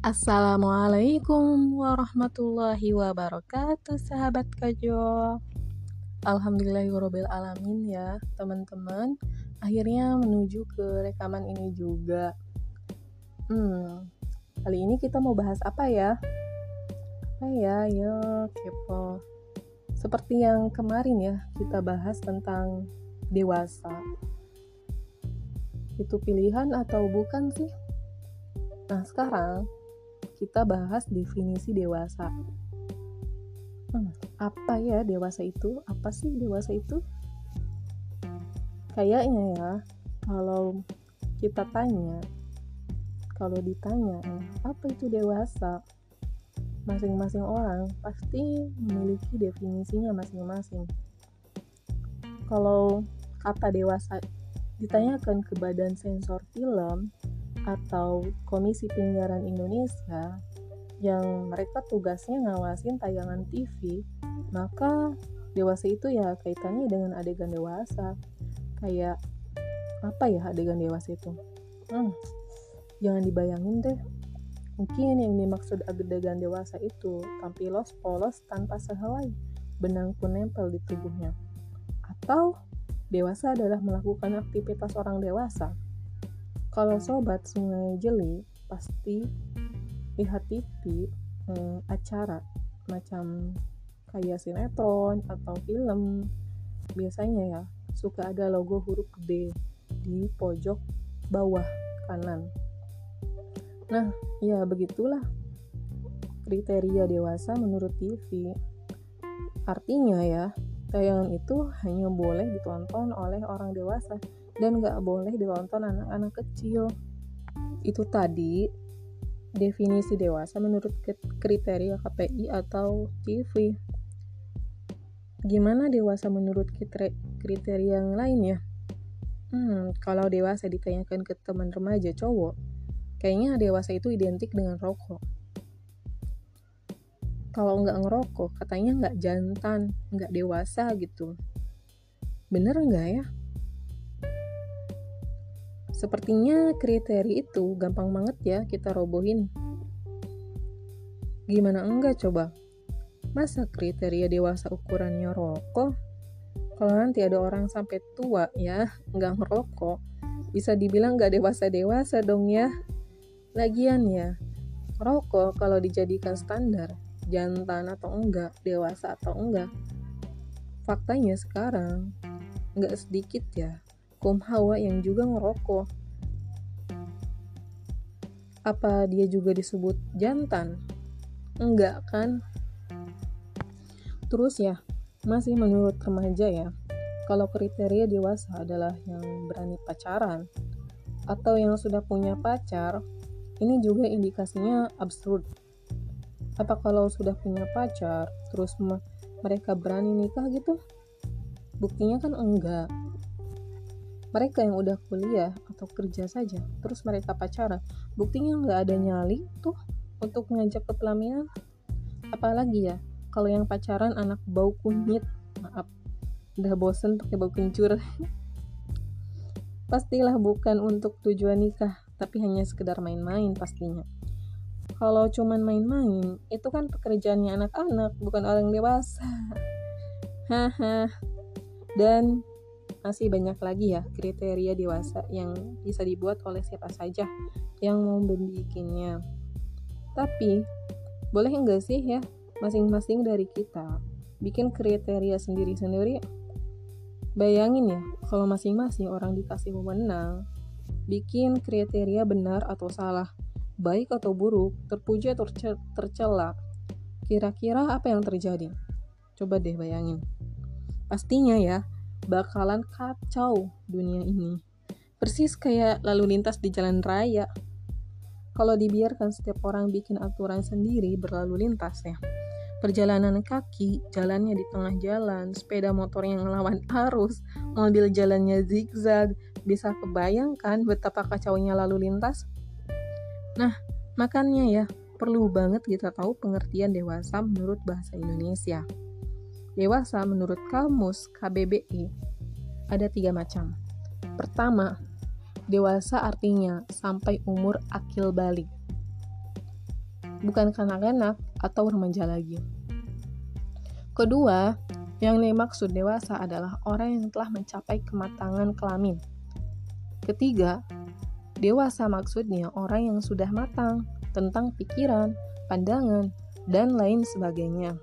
Assalamualaikum warahmatullahi wabarakatuh sahabat kajo. Alhamdulillahirobbil alamin ya teman-teman. Akhirnya menuju ke rekaman ini juga. Hmm kali ini kita mau bahas apa ya? Apa ya? Yo kepo. Seperti yang kemarin ya kita bahas tentang dewasa. Itu pilihan atau bukan sih? Nah, sekarang kita bahas definisi dewasa. Hmm, apa ya dewasa itu? Apa sih dewasa itu? Kayaknya ya, kalau kita tanya, kalau ditanya, apa itu dewasa? Masing-masing orang pasti memiliki definisinya masing-masing. Kalau kata dewasa ditanyakan ke Badan Sensor Film atau Komisi Penyiaran Indonesia yang mereka tugasnya ngawasin tayangan TV, maka dewasa itu ya kaitannya dengan adegan dewasa. Kayak apa ya adegan dewasa itu? Hmm, jangan dibayangin deh. Mungkin yang dimaksud adegan dewasa itu tampilos polos tanpa sehelai, benang pun nempel di tubuhnya. Atau Dewasa adalah melakukan aktivitas orang dewasa. Kalau sobat sungai jeli, pasti lihat TV hmm, acara macam kayak sinetron atau film. Biasanya ya, suka ada logo huruf D di pojok bawah kanan. Nah, ya begitulah kriteria dewasa menurut TV. Artinya ya, Tayangan itu hanya boleh ditonton oleh orang dewasa dan gak boleh ditonton anak-anak kecil. Itu tadi definisi dewasa menurut kriteria KPI atau TV. Gimana dewasa menurut kriteria yang lain ya? Hmm, kalau dewasa ditanyakan ke teman remaja cowok, kayaknya dewasa itu identik dengan rokok kalau nggak ngerokok katanya nggak jantan nggak dewasa gitu bener nggak ya sepertinya kriteria itu gampang banget ya kita robohin. Gimana enggak coba? Masa kriteria dewasa ukurannya rokok? Kalau nanti ada orang sampai tua ya nggak ngerokok bisa dibilang nggak dewasa dewasa dong ya. Lagian ya rokok kalau dijadikan standar jantan atau enggak, dewasa atau enggak. Faktanya sekarang enggak sedikit ya kaum hawa yang juga ngerokok. Apa dia juga disebut jantan? Enggak kan? Terus ya, masih menurut remaja ya, kalau kriteria dewasa adalah yang berani pacaran atau yang sudah punya pacar, ini juga indikasinya absurd apa kalau sudah punya pacar terus mereka berani nikah gitu buktinya kan enggak mereka yang udah kuliah atau kerja saja terus mereka pacaran. Buktinya nggak ada nyali tuh untuk ngajak ke pelaminan. Apalagi ya kalau yang pacaran anak bau kunyit. Maaf udah bosen pakai bau kencur. Pastilah bukan untuk tujuan nikah tapi hanya sekedar main-main pastinya. Kalau cuman main-main itu kan pekerjaannya anak-anak bukan orang dewasa. Haha. Dan masih banyak lagi ya kriteria dewasa yang bisa dibuat oleh siapa saja yang mau membikinnya tapi boleh enggak sih ya masing-masing dari kita bikin kriteria sendiri-sendiri bayangin ya kalau masing-masing orang dikasih wewenang bikin kriteria benar atau salah baik atau buruk, terpuji atau tercela. Kira-kira apa yang terjadi? Coba deh bayangin. Pastinya ya, bakalan kacau dunia ini. Persis kayak lalu lintas di jalan raya. Kalau dibiarkan setiap orang bikin aturan sendiri berlalu lintas ya. Perjalanan kaki, jalannya di tengah jalan, sepeda motor yang melawan arus, mobil jalannya zigzag, bisa kebayangkan betapa kacaunya lalu lintas? Nah, makanya ya, perlu banget kita tahu pengertian dewasa menurut bahasa Indonesia. Dewasa menurut kamus KBBI ada tiga macam. Pertama, dewasa artinya sampai umur akil balik. bukan kanak-kanak atau remaja lagi. Kedua, yang dimaksud dewasa adalah orang yang telah mencapai kematangan kelamin. Ketiga, dewasa maksudnya orang yang sudah matang tentang pikiran, pandangan, dan lain sebagainya.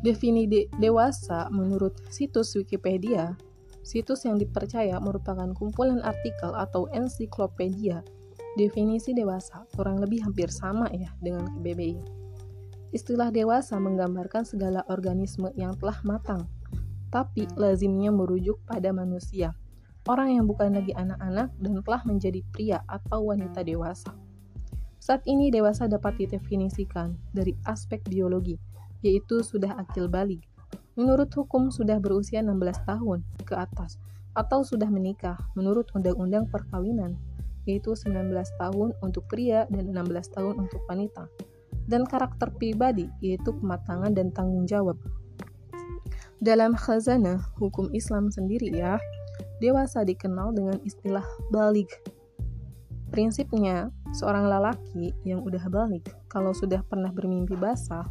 Definisi de dewasa menurut situs Wikipedia, situs yang dipercaya merupakan kumpulan artikel atau ensiklopedia. Definisi dewasa kurang lebih hampir sama ya dengan KBBI. Istilah dewasa menggambarkan segala organisme yang telah matang, tapi lazimnya merujuk pada manusia, orang yang bukan lagi anak-anak dan telah menjadi pria atau wanita dewasa. Saat ini dewasa dapat didefinisikan dari aspek biologi, yaitu sudah akil balik. Menurut hukum sudah berusia 16 tahun ke atas atau sudah menikah menurut undang-undang perkawinan, yaitu 19 tahun untuk pria dan 16 tahun untuk wanita dan karakter pribadi, yaitu kematangan dan tanggung jawab. Dalam khazanah hukum Islam sendiri ya, dewasa dikenal dengan istilah balik. Prinsipnya, seorang lelaki yang udah balik, kalau sudah pernah bermimpi basah,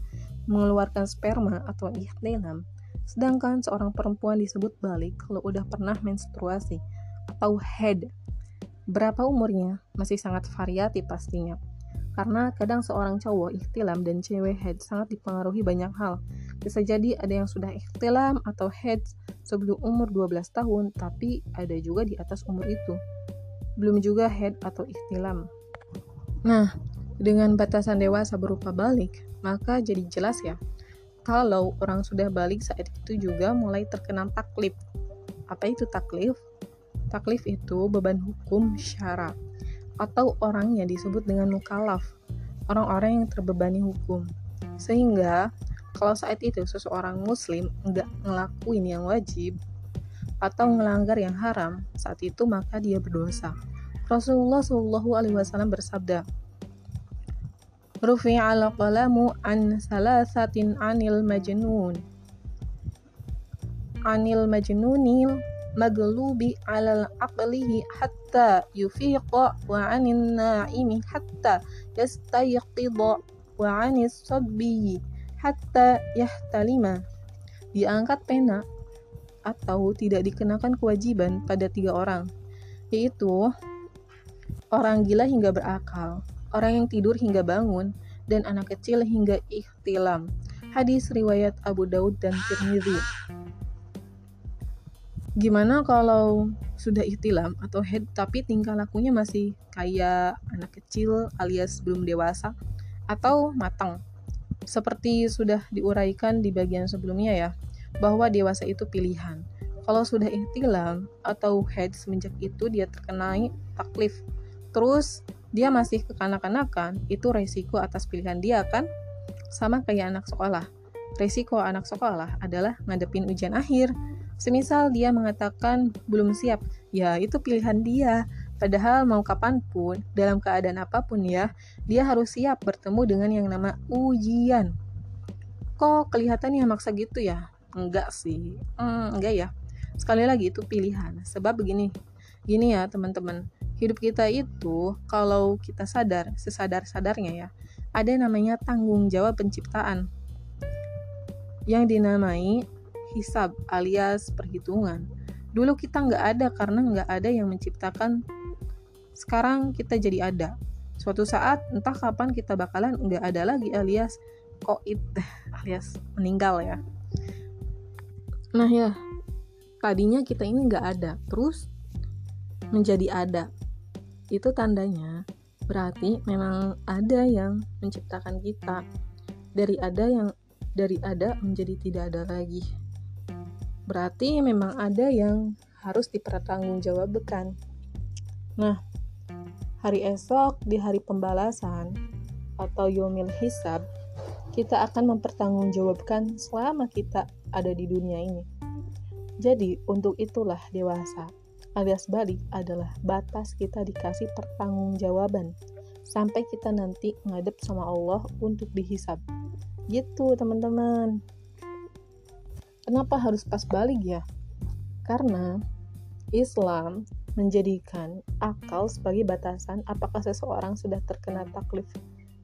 mengeluarkan sperma atau ihtilam, sedangkan seorang perempuan disebut balik kalau udah pernah menstruasi atau head. Berapa umurnya? Masih sangat variatif pastinya karena kadang seorang cowok ikhtilam dan cewek head sangat dipengaruhi banyak hal. Bisa jadi ada yang sudah ikhtilam atau head sebelum umur 12 tahun, tapi ada juga di atas umur itu. Belum juga head atau ikhtilam. Nah, dengan batasan dewasa berupa balik, maka jadi jelas ya, kalau orang sudah balik saat itu juga mulai terkena taklif. Apa itu taklif? Taklif itu beban hukum syarat atau orang yang disebut dengan mukalaf, orang-orang yang terbebani hukum. Sehingga kalau saat itu seseorang muslim nggak ngelakuin yang wajib atau melanggar yang haram, saat itu maka dia berdosa. Rasulullah Wasallam bersabda, Rufi al qalamu an salasatin anil majnun. Anil majnunil maglubi alal aqlihi hatta yufiqa wa anin na'imi hatta yastayqidha wa anis sabbi hatta yahtalima. Diangkat pena atau tidak dikenakan kewajiban pada tiga orang yaitu orang gila hingga berakal orang yang tidur hingga bangun dan anak kecil hingga ikhtilam. Hadis riwayat Abu Daud dan Tirmidzi. Gimana kalau sudah ihtilam atau head tapi tingkah lakunya masih kayak anak kecil alias belum dewasa atau matang? Seperti sudah diuraikan di bagian sebelumnya ya bahwa dewasa itu pilihan. Kalau sudah ihtilam atau head semenjak itu dia terkenai taklif terus dia masih kekanak-kanakan itu resiko atas pilihan dia kan sama kayak anak sekolah resiko anak sekolah adalah ngadepin ujian akhir Semisal dia mengatakan belum siap, ya itu pilihan dia. Padahal mau kapan pun, dalam keadaan apa pun ya, dia harus siap bertemu dengan yang nama ujian. Kok kelihatannya maksa gitu ya? Enggak sih, hmm, enggak ya. Sekali lagi itu pilihan. Sebab begini, gini ya teman-teman, hidup kita itu kalau kita sadar, sesadar-sadarnya ya, ada namanya tanggung jawab penciptaan yang dinamai hisab alias perhitungan. Dulu kita nggak ada karena nggak ada yang menciptakan. Sekarang kita jadi ada. Suatu saat entah kapan kita bakalan nggak ada lagi alias koit alias meninggal ya. Nah ya, tadinya kita ini nggak ada, terus menjadi ada. Itu tandanya berarti memang ada yang menciptakan kita. Dari ada yang dari ada menjadi tidak ada lagi. Berarti memang ada yang harus dipertanggungjawabkan. Nah, hari esok di hari pembalasan atau yomil hisab, kita akan mempertanggungjawabkan selama kita ada di dunia ini. Jadi, untuk itulah dewasa alias balik adalah batas kita dikasih pertanggungjawaban sampai kita nanti ngadep sama Allah untuk dihisab. Gitu, teman-teman. Kenapa harus pas balik ya? Karena Islam menjadikan akal sebagai batasan apakah seseorang sudah terkena taklif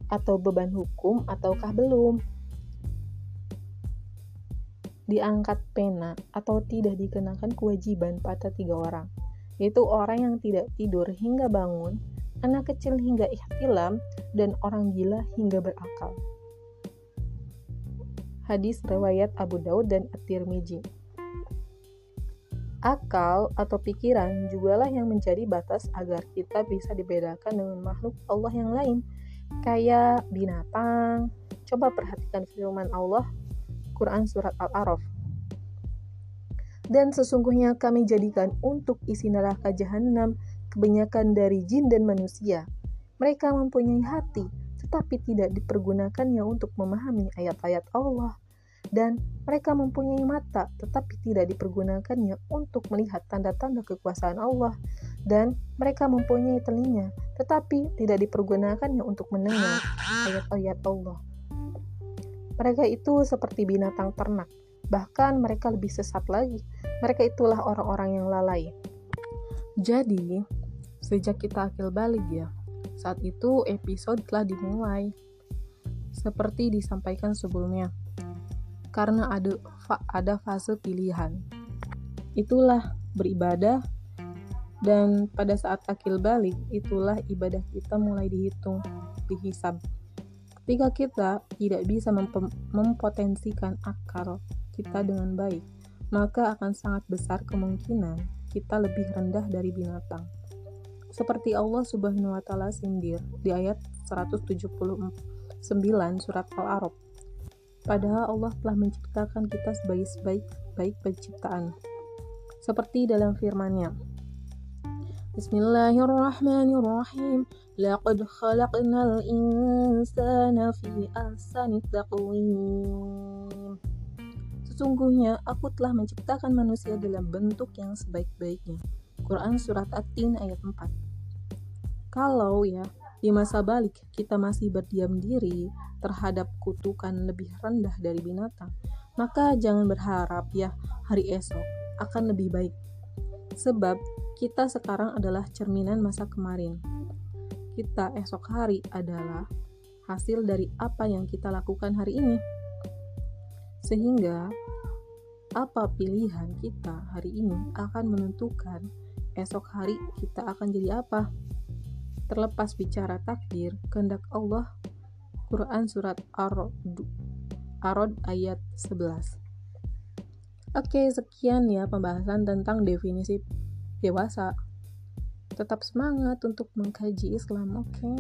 atau beban hukum ataukah belum? Diangkat pena atau tidak dikenakan kewajiban pada tiga orang, yaitu orang yang tidak tidur hingga bangun, anak kecil hingga ihtilam, dan orang gila hingga berakal. Hadis riwayat Abu Daud dan At-Tirmizi. Akal atau pikiran jugalah yang menjadi batas agar kita bisa dibedakan dengan makhluk Allah yang lain, kayak binatang. Coba perhatikan firman Allah, Quran Surat Al-Araf. Dan sesungguhnya kami jadikan untuk isi neraka jahanam kebanyakan dari jin dan manusia. Mereka mempunyai hati, tetapi tidak dipergunakannya untuk memahami ayat-ayat Allah dan mereka mempunyai mata tetapi tidak dipergunakannya untuk melihat tanda-tanda kekuasaan Allah dan mereka mempunyai telinga tetapi tidak dipergunakannya untuk mendengar ayat-ayat Allah. Mereka itu seperti binatang ternak, bahkan mereka lebih sesat lagi. Mereka itulah orang-orang yang lalai. Jadi, sejak kita akil balik ya, saat itu episode telah dimulai. Seperti disampaikan sebelumnya, karena ada ada fase pilihan. Itulah beribadah dan pada saat akil balik itulah ibadah kita mulai dihitung, dihisab. Ketika kita tidak bisa mempotensikan akal kita dengan baik, maka akan sangat besar kemungkinan kita lebih rendah dari binatang. Seperti Allah Subhanahu wa taala sindir di ayat 179 surat Al-A'raf Padahal Allah telah menciptakan kita sebagai sebaik-baik penciptaan. Seperti dalam firman-Nya. Bismillahirrahmanirrahim. Laqad insana fi ahsani taqwim. Sesungguhnya aku telah menciptakan manusia dalam bentuk yang sebaik-baiknya. Quran surat At-Tin ayat 4. Kalau ya di masa balik kita masih berdiam diri terhadap kutukan lebih rendah dari binatang, maka jangan berharap ya hari esok akan lebih baik. Sebab kita sekarang adalah cerminan masa kemarin. Kita esok hari adalah hasil dari apa yang kita lakukan hari ini. Sehingga apa pilihan kita hari ini akan menentukan esok hari kita akan jadi apa. Terlepas bicara takdir, kehendak Allah Quran Surat Ar-Rod ayat 11 Oke, sekian ya pembahasan tentang definisi dewasa. Tetap semangat untuk mengkaji Islam, oke?